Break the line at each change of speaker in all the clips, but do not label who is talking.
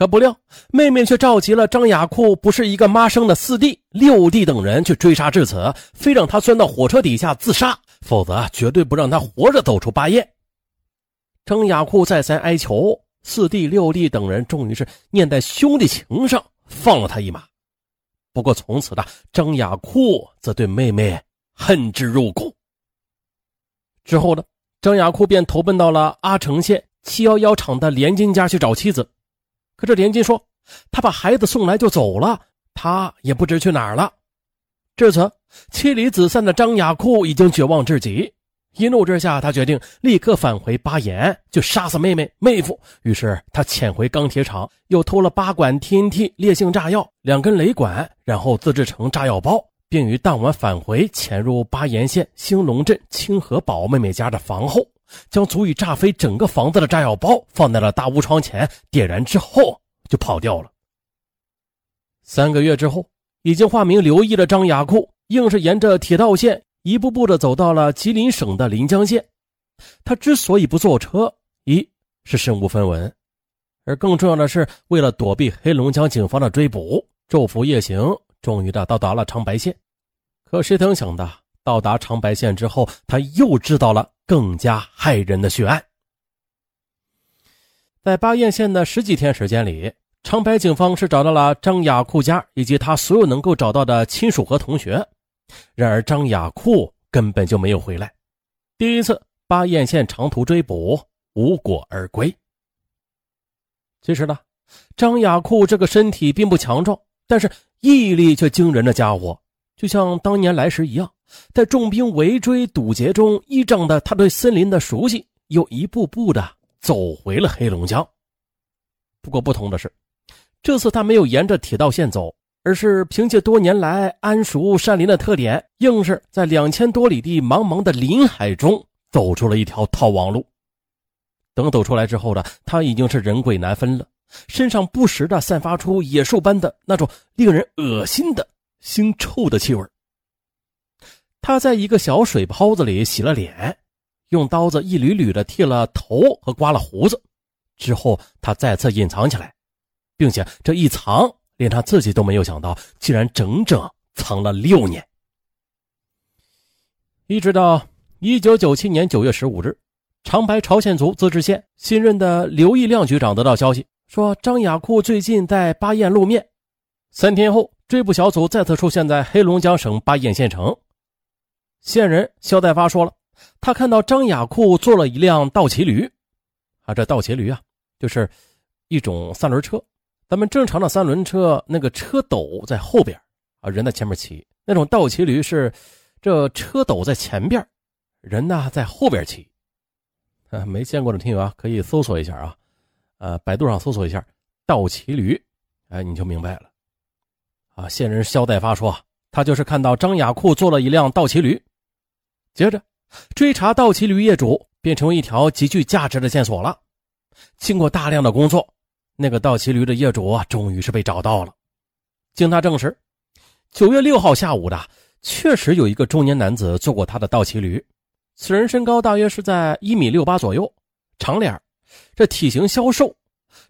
可不料，妹妹却召集了张雅库不是一个妈生的四弟、六弟等人去追杀至此，非让他钻到火车底下自杀，否则绝对不让他活着走出巴彦。张雅库再三哀求，四弟、六弟等人终于是念在兄弟情上，放了他一马。不过从此的张雅库则对妹妹恨之入骨。之后呢，张雅库便投奔到了阿城县七幺幺厂的连金家去找妻子。可这连金说，他把孩子送来就走了，他也不知去哪儿了。至此，妻离子散的张雅库已经绝望至极，一怒之下，他决定立刻返回巴彦，就杀死妹妹妹夫。于是他潜回钢铁厂，又偷了八管 TNT 烈性炸药、两根雷管，然后自制成炸药包，并于当晚返回，潜入巴彦县兴隆镇清河堡妹妹家的房后。将足以炸飞整个房子的炸药包放在了大屋窗前，点燃之后就跑掉了。三个月之后，已经化名刘毅的张雅库，硬是沿着铁道线一步步的走到了吉林省的临江县。他之所以不坐车，一是身无分文，而更重要的是为了躲避黑龙江警方的追捕，昼伏夜行，终于的到达了长白县。可谁曾想的，到达长白县之后，他又知道了。更加骇人的血案，在巴彦县的十几天时间里，长白警方是找到了张雅库家以及他所有能够找到的亲属和同学。然而，张雅库根本就没有回来。第一次巴彦县长途追捕无果而归。其实呢，张雅库这个身体并不强壮，但是毅力却惊人的家伙，就像当年来时一样。在重兵围追堵截中，依仗的他对森林的熟悉，又一步步的走回了黑龙江。不过不同的是，这次他没有沿着铁道线走，而是凭借多年来谙熟山林的特点，硬是在两千多里地茫茫的林海中走出了一条逃亡路。等走出来之后的他，已经是人鬼难分了，身上不时的散发出野兽般的那种令人恶心的腥臭的气味。他在一个小水泡子里洗了脸，用刀子一缕缕的剃了头和刮了胡子，之后他再次隐藏起来，并且这一藏连他自己都没有想到，竟然整整藏了六年。一直到一九九七年九月十五日，长白朝鲜族自治县新任的刘义亮局长得到消息，说张雅库最近在巴彦露面。三天后，追捕小组再次出现在黑龙江省巴彦县城。线人肖代发说了，他看到张雅库坐了一辆倒骑驴，啊，这倒骑驴啊，就是一种三轮车。咱们正常的三轮车，那个车斗在后边，啊，人在前面骑；那种倒骑驴是这车斗在前边，人呢在后边骑。啊，没见过的听友啊，可以搜索一下啊，呃，百度上搜索一下倒骑驴，哎，你就明白了。啊，线人肖代发说，他就是看到张雅库坐了一辆倒骑驴。接着，追查倒骑驴业主变成一条极具价值的线索了。经过大量的工作，那个倒骑驴的业主啊，终于是被找到了。经他证实，九月六号下午的，确实有一个中年男子坐过他的倒骑驴。此人身高大约是在一米六八左右，长脸，这体型消瘦，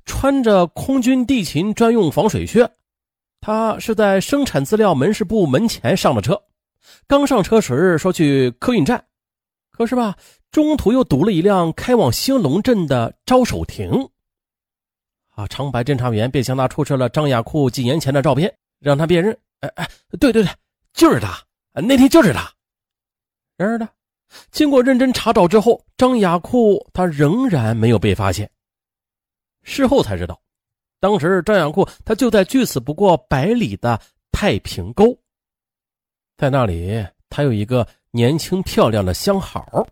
穿着空军地勤专用防水靴。他是在生产资料门市部门前上的车。刚上车时说去客运站，可是吧，中途又堵了一辆开往兴隆镇的招手亭。啊，长白侦查员便向他出示了张雅库几年前的照片，让他辨认。哎哎，对对对，就是他，那天就是他。然而呢，经过认真查找之后，张雅库他仍然没有被发现。事后才知道，当时张雅库他就在距此不过百里的太平沟。在那里，他有一个年轻漂亮的相好。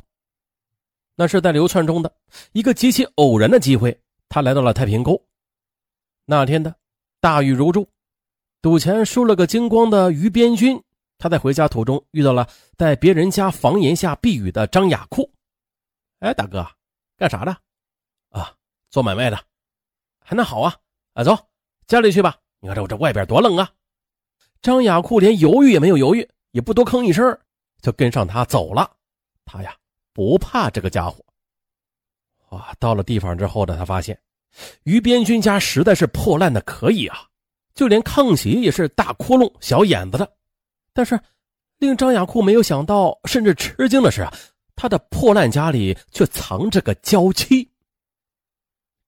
那是在流窜中的一个极其偶然的机会，他来到了太平沟。那天的大雨如注，赌钱输了个精光的于边军，他在回家途中遇到了在别人家房檐下避雨的张雅库。哎，大哥，干啥的？啊，做买卖的。还那好啊，啊，走，家里去吧。你看这我这外边多冷啊。张雅库连犹豫也没有犹豫。也不多吭一声，就跟上他走了。他呀不怕这个家伙。哇，到了地方之后呢，他发现于边军家实在是破烂的可以啊，就连炕席也是大窟窿、小眼子的。但是，令张雅库没有想到，甚至吃惊的是啊，他的破烂家里却藏着个娇妻。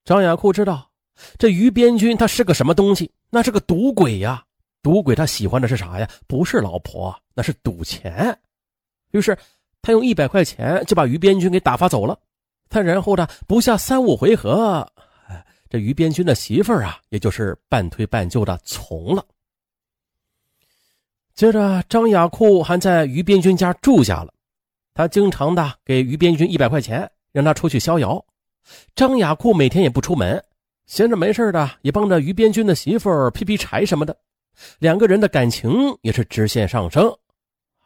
张雅库知道，这于边军他是个什么东西？那是个赌鬼呀！赌鬼他喜欢的是啥呀？不是老婆，那是赌钱。于是，他用一百块钱就把于边军给打发走了。他然后呢，不下三五回合。这于边军的媳妇儿啊，也就是半推半就的从了。接着，张雅库还在于边军家住下了，他经常的给于边军一百块钱，让他出去逍遥。张雅库每天也不出门，闲着没事的也帮着于边军的媳妇劈劈柴什么的，两个人的感情也是直线上升。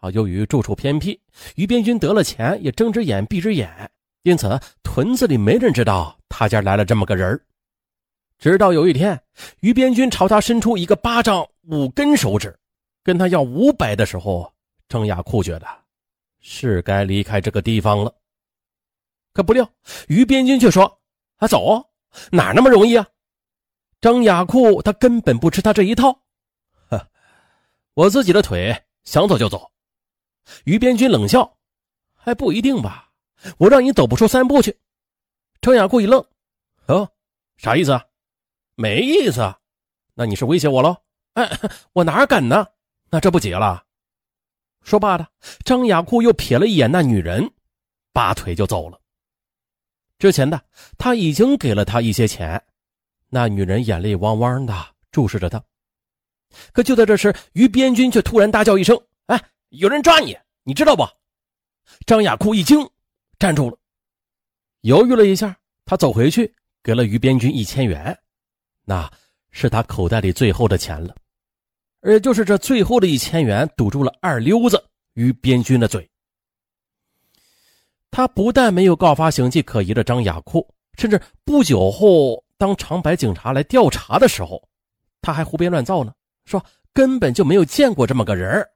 啊，由于住处偏僻，于边军得了钱也睁只眼闭只眼，因此屯子里没人知道他家来了这么个人。直到有一天，于边军朝他伸出一个巴掌五根手指，跟他要五百的时候，张雅库觉得是该离开这个地方了。可不料，于边军却说：“啊，走，哪那么容易啊？”张雅库他根本不吃他这一套，我自己的腿想走就走。于边军冷笑：“还不一定吧？我让你走不出三步去。”张雅库一愣：“哦，啥意思啊？”没意思，那你是威胁我喽？哎，我哪敢呢？那这不结了？说罢的，张雅库又瞥了一眼那女人，拔腿就走了。之前的他已经给了他一些钱，那女人眼泪汪汪的注视着他。可就在这时，于边军却突然大叫一声：“哎，有人抓你！你知道不？”张雅库一惊，站住了，犹豫了一下，他走回去，给了于边军一千元。那是他口袋里最后的钱了，而就是这最后的一千元堵住了二溜子于边军的嘴。他不但没有告发形迹可疑的张雅库，甚至不久后当长白警察来调查的时候，他还胡编乱造呢，说根本就没有见过这么个人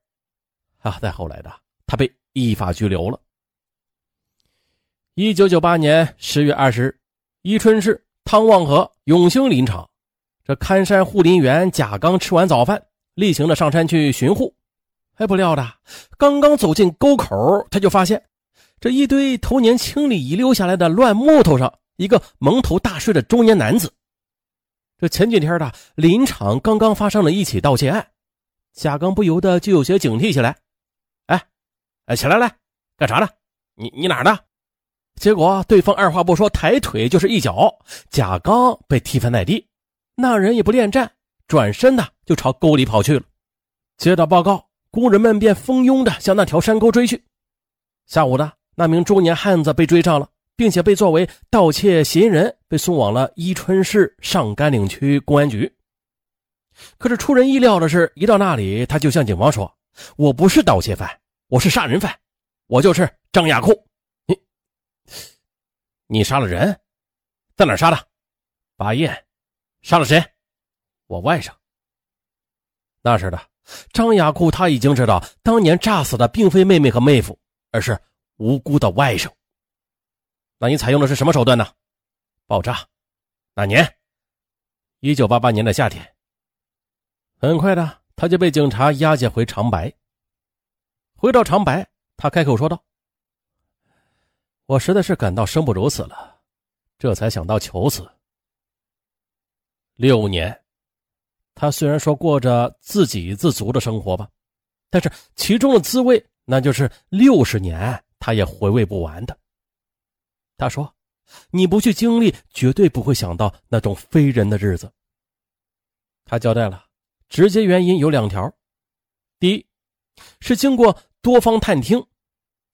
啊，再后来的他被依法拘留了。一九九八年十月二十日，伊春市汤旺河永兴林场。这看山护林员贾刚吃完早饭，例行的上山去巡护。哎，不料的，刚刚走进沟口，他就发现这一堆头年清理遗留下来的乱木头上，一个蒙头大睡的中年男子。这前几天的林场刚刚发生了一起盗窃案，贾刚不由得就有些警惕起来。哎，哎，起来来，干啥呢？你你哪的？结果对方二话不说，抬腿就是一脚，贾刚被踢翻在地。那人也不恋战，转身呢就朝沟里跑去了。接到报告，工人们便蜂拥的向那条山沟追去。下午的那名中年汉子被追上了，并且被作为盗窃嫌疑人被送往了伊春市上甘岭区公安局。可是出人意料的是，一到那里，他就向警方说：“我不是盗窃犯，我是杀人犯，我就是张雅库。你，你杀了人，在哪杀的？巴彦。”杀了谁？我外甥。那时的张雅库他已经知道，当年炸死的并非妹妹和妹夫，而是无辜的外甥。那你采用的是什么手段呢？爆炸。哪年？一九八八年的夏天。很快的，他就被警察押解回长白。回到长白，他开口说道：“我实在是感到生不如死了，这才想到求死。”六年，他虽然说过着自给自足的生活吧，但是其中的滋味，那就是六十年他也回味不完的。他说：“你不去经历，绝对不会想到那种非人的日子。”他交代了，直接原因有两条：第一，是经过多方探听，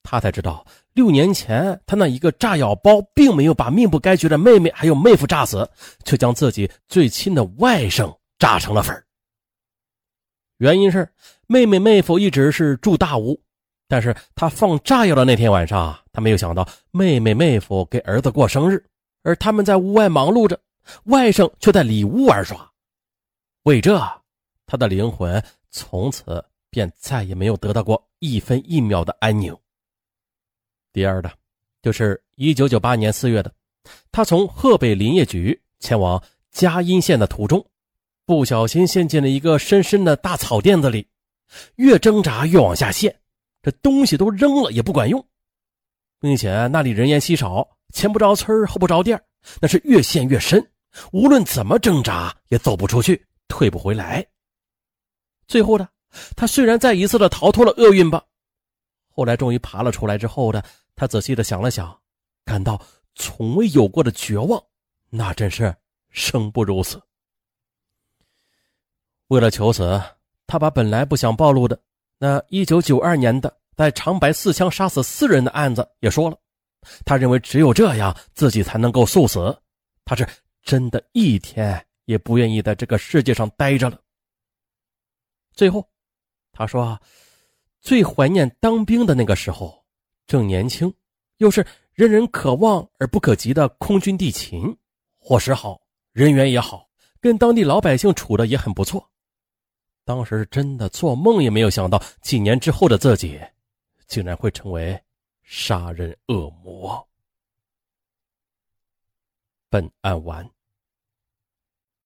他才知道。六年前，他那一个炸药包并没有把命不该绝的妹妹还有妹夫炸死，却将自己最亲的外甥炸成了粉原因是妹妹妹夫一直是住大屋，但是他放炸药的那天晚上，他没有想到妹妹妹夫给儿子过生日，而他们在屋外忙碌着，外甥却在里屋玩耍。为这，他的灵魂从此便再也没有得到过一分一秒的安宁。第二的，就是一九九八年四月的，他从河北林业局前往嘉荫县的途中，不小心陷进了一个深深的大草甸子里，越挣扎越往下陷，这东西都扔了也不管用，并且那里人烟稀少，前不着村后不着店那是越陷越深，无论怎么挣扎也走不出去，退不回来。最后呢，他虽然再一次的逃脱了厄运吧，后来终于爬了出来之后的，他仔细的想了想，感到从未有过的绝望，那真是生不如死。为了求死，他把本来不想暴露的那一九九二年的在长白四枪杀死四人的案子也说了。他认为只有这样，自己才能够速死。他是真的一天也不愿意在这个世界上待着了。最后，他说：“最怀念当兵的那个时候，正年轻，又是人人可望而不可及的空军地勤，伙食好，人缘也好，跟当地老百姓处的也很不错。当时真的做梦也没有想到，几年之后的自己，竟然会成为杀人恶魔。”本案完。